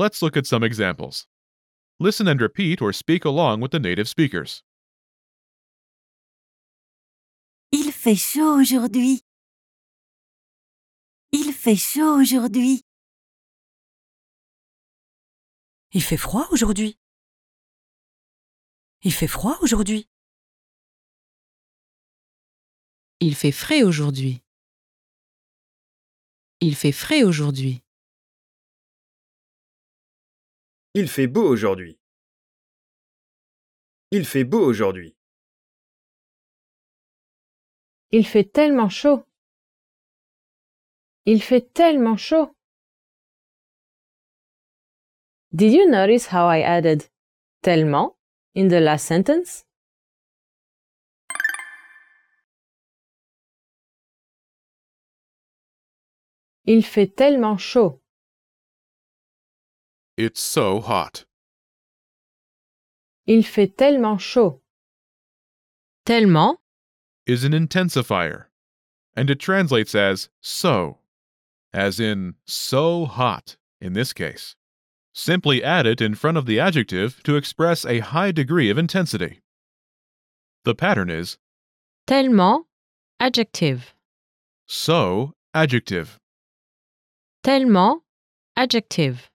Let's look at some examples. Listen and repeat or speak along with the native speakers. Il fait chaud aujourd'hui. Il fait chaud aujourd'hui. Il fait froid aujourd'hui. Il fait froid aujourd'hui. Il fait frais aujourd'hui. Il fait frais aujourd'hui. Il fait beau aujourd'hui. Il fait beau aujourd'hui. Il fait tellement chaud. Il fait tellement chaud. Did you notice how I added tellement in the last sentence? Il fait tellement chaud. It's so hot. Il fait tellement chaud. Tellement Is an intensifier, and it translates as so, as in so hot in this case. Simply add it in front of the adjective to express a high degree of intensity. The pattern is tellement adjective. so adjective. Tellement adjective.